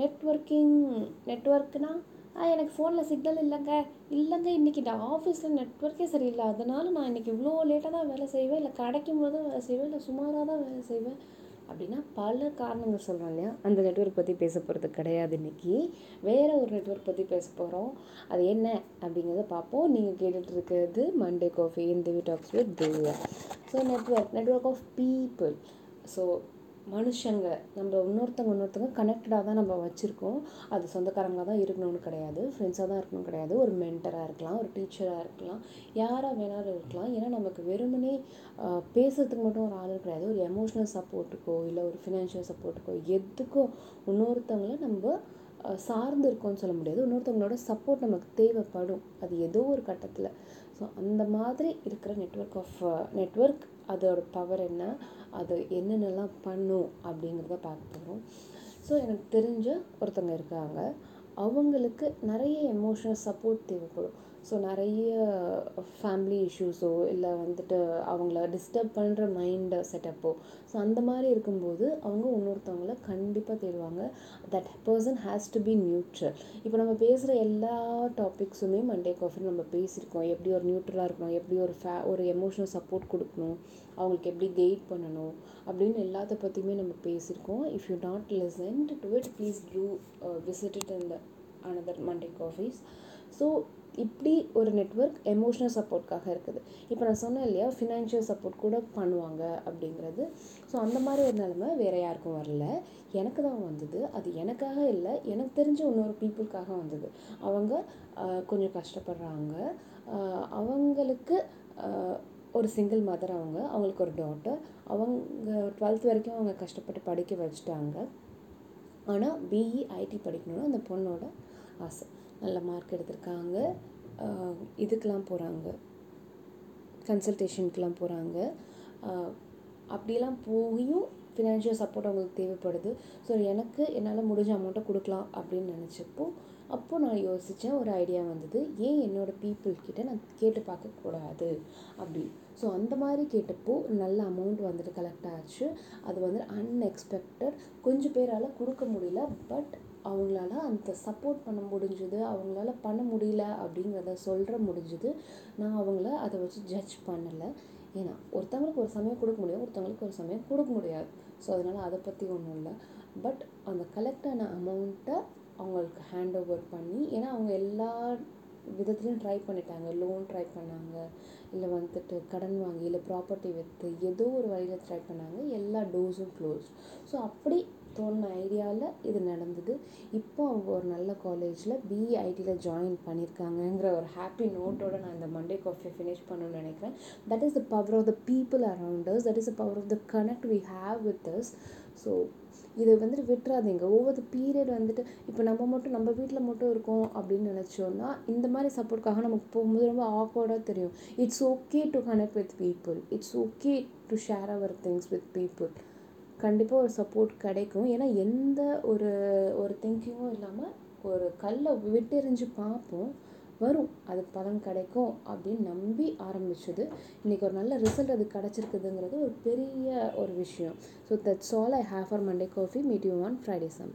Networking நெட்ஒர்க்னால் எனக்கு ஃபோனில் signal இல்லைங்க. இல்லைங்க இன்றைக்கி நான் ஆஃபீஸில் நெட்ஒர்க்கே சரியில்லை. அதனால் நான் இன்றைக்கி இவ்வளோ லேட்டாக தான் வேலை செய்வேன். இல்லை கிடைக்கும் போது தான் வேலை செய்வேன். இல்லை சுமாராக தான் வேலை செய்வேன். அப்படின்னா பல காரணங்கள் சொல்கிறோம் இல்லையா? அந்த நெட்ஒர்க் பற்றி பேச போகிறது கிடையாது இன்றைக்கி வேறு ஒரு நெட்ஒர்க் பற்றி பேச போகிறோம் அது என்ன அப்படிங்கிறத பார்ப்போம். நீங்கள் கேட்டுட்டு இருக்கிறது மண்டே காஃபி இந்த V talks with Divya so network network of people so மனுஷங்க நம்ம இன்னொருத்தவங்க இன்னொருத்தவங்க கனெக்டடாக தான் நம்ம வச்சுருக்கோம். அது சொந்தக்காரங்களாக தான் இருக்கணும்னு கிடையாது. ஃப்ரெண்ட்ஸாக தான் இருக்கணும் கிடையாது. ஒரு மென்டராக இருக்கலாம் ஒரு டீச்சராக இருக்கலாம் யாராக வேணாலும் இருக்கலாம். ஏன்னா நமக்கு வெறுமனே பேசுகிறதுக்கு மட்டும் ஒரு ஆள் கிடையாது. ஒரு எமோஷ்னல் சப்போர்ட்டுக்கோ இல்லை ஒரு ஃபினான்ஷியல் சப்போர்ட்டுக்கோ எதுக்கோ இன்னொருத்தவங்கள நம்ம சார்ந்து இருக்கோம்னு சொல்ல முடியாது. இன்னொருத்தவங்களோட சப்போர்ட் நமக்கு தேவைப்படும். அது ஏதோ ஒரு கட்டத்தில். ஸோ அந்த மாதிரி இருக்கிற நெட்ஒர்க் ஆஃப் நெட்ஒர்க் அதோடய பவர் என்ன? அது என்னென்னலாம் பண்ணும் அப்படிங்கிறத பார்க்க போகிறோம் ஸோ எனக்கு தெரிஞ்ச ஒருத்தவங்க இருக்காங்க. அவங்களுக்கு நிறைய எமோஷ்னல் சப்போர்ட் தேவைப்படும். ஸோ நிறைய ஃபேமிலி இஷ்யூஸோ இல்லை வந்துட்டு அவங்கள டிஸ்டர்ப் பண்ணுற மைண்டு செட்டப்போ ஸோ அந்த மாதிரி இருக்கும்போது அவங்க இன்னொருத்தவங்கள கண்டிப்பாக தேடுவாங்க. That person has to be neutral இப்போ நம்ம பேசுகிற எல்லா டாபிக்ஸுமே மண்டே காஃபி நம்ம பேசியிருக்கோம். எப்படி ஒரு நியூட்ரலாக இருக்கணும்? எப்படி ஒரு ஃபே ஒரு எமோஷனல் சப்போர்ட் கொடுக்கணும்? அவங்களுக்கு எப்படி கைட் பண்ணணும்? அப்படின்னு எல்லாத்த பற்றியுமே நம்ம பேசியிருக்கோம். If you not listened to it please do visit it இந்த அனதர் மண்டே காஃபீஸ் ஸோ இப்படி ஒரு நெட்வொர்க் எமோஷ்னல் சப்போர்ட்காக இருக்குது. இப்போ நான் சொன்னேன் இல்லையா ஃபினான்ஷியல் சப்போர்ட் கூட பண்ணுவாங்க அப்படிங்கிறது. ஸோ அந்த மாதிரி ஒரு நிலமை வேறு யாருக்கும் வரல. எனக்கு தான் வந்தது. அது எனக்காக இல்லை எனக்கு தெரிஞ்ச இன்னொரு பீப்புளுக்காக வந்தது. அவங்க கொஞ்சம் கஷ்டப்படுறாங்க. அவங்களுக்கு ஒரு சிங்கிள் மதர் அவங்க அவங்களுக்கு ஒரு டாட்டர் அவங்க டுவெல்த் வரைக்கும் அவங்க கஷ்டப்பட்டு படிக்க வச்சுட்டாங்க. ஆனால் பிஇ ஐடி படிக்கணும்னு அந்த பொண்ணோட ஆசை. நல்ல மார்க் எடுத்திருக்காங்க. இதுக்கெலாம் போகிறாங்க கன்சல்டேஷனுக்கெலாம் போகிறாங்க அப்படிலாம் போயும் ஃபினான்ஷியல் சப்போர்ட் அவங்களுக்கு தேவைப்படுது. ஸோ எனக்கு என்னால் முடிஞ்ச அமௌண்ட்டை கொடுக்கலாம் அப்படின்னு நினச்சப்போ அப்போது நான் யோசித்தேன் ஒரு ஐடியா வந்தது. ஏன் என்னோடய பீப்புள்கிட்ட நான் கேட்டு பார்க்கக்கூடாது அப்படி. ஸோ அந்த மாதிரி கேட்டப்போ நல்ல அமௌண்ட் வந்துட்டு கலெக்ட் ஆச்சு. அது வந்து அன்எக்ஸ்பெக்டட் கொஞ்சம் பேரால் கொடுக்க முடியல பட் அவங்களால அந்த சப்போர்ட் பண்ண முடிஞ்சுது அவங்களால பண்ண முடியல அப்படிங்கிறத சொல்கிற முடிஞ்சுது. நான் அவங்கள அதை வச்சு ஜட்ஜ் பண்ணலை. ஏன்னா ஒருத்தவங்களுக்கு ஒரு சமயம் கொடுக்க முடியும் ஒருத்தவங்களுக்கு ஒரு சமயம் கொடுக்க முடியாது. ஸோ அதனால் அதை பற்றி ஒன்றும் இல்லை. பட் அந்த கலெக்டான அமௌண்ட்டை அவங்களுக்கு ஹேண்ட் ஓவர் பண்ணி ஏன்னா அவங்க எல்லா விதத்துலையும் ட்ரை பண்ணிட்டாங்க. லோன் ட்ரை பண்ணாங்க. இல்லை வந்துட்டு கடன் வாங்கி இல்லை ப்ராப்பர்ட்டி விற்று ஏதோ ஒரு வழியில் ட்ரை பண்ணாங்க. எல்லா டோர்ஸும் க்ளோஸ் ஸோ அப்படி தோணுன ஐடியாவில் இது நடந்தது. இப்போ அவங்க ஒரு நல்ல காலேஜில் பிஇ ஐடியில் ஜாயின் பண்ணியிருக்காங்கங்கிற ஒரு ஹாப்பி நோட்டோட நான் இந்த மண்டே காஃபியை ஃபினிஷ் பண்ணணும்னு நினைக்கிறேன். That is the power of the people around that is the power of the connect we have with us so இதை வந்துட்டு விட்டுறாதீங்க. ஒவ்வொரு பீரியட் வந்துட்டு இப்போ நம்ம மட்டும் நம்ம வீட்டில் மட்டும் இருக்கோம் அப்படின்னு நினச்சோன்னா இந்த மாதிரி சப்போர்ட்காக நமக்கு போகும்போது ரொம்ப ஆக்வர்டாக தெரியும். It's okay to connect with people it's okay to share our things with people கண்டிப்பாக ஒரு சப்போர்ட் கிடைக்கும். ஏன்னா எந்த ஒரு ஒரு திங்கிங்கும் இல்லாமல் ஒரு கல்லை விட்டெறிஞ்சு பார்ப்போம். வரும். அது பலன் கிடைக்கும் அப்படின்னு நம்பி ஆரம்பிச்சது. இன்றைக்கி ஒரு நல்ல ரிசல்ட் அது கிடச்சிருக்குதுங்கிறது ஒரு பெரிய ஒரு விஷயம். So that's all I have for Monday coffee meet you on Friday some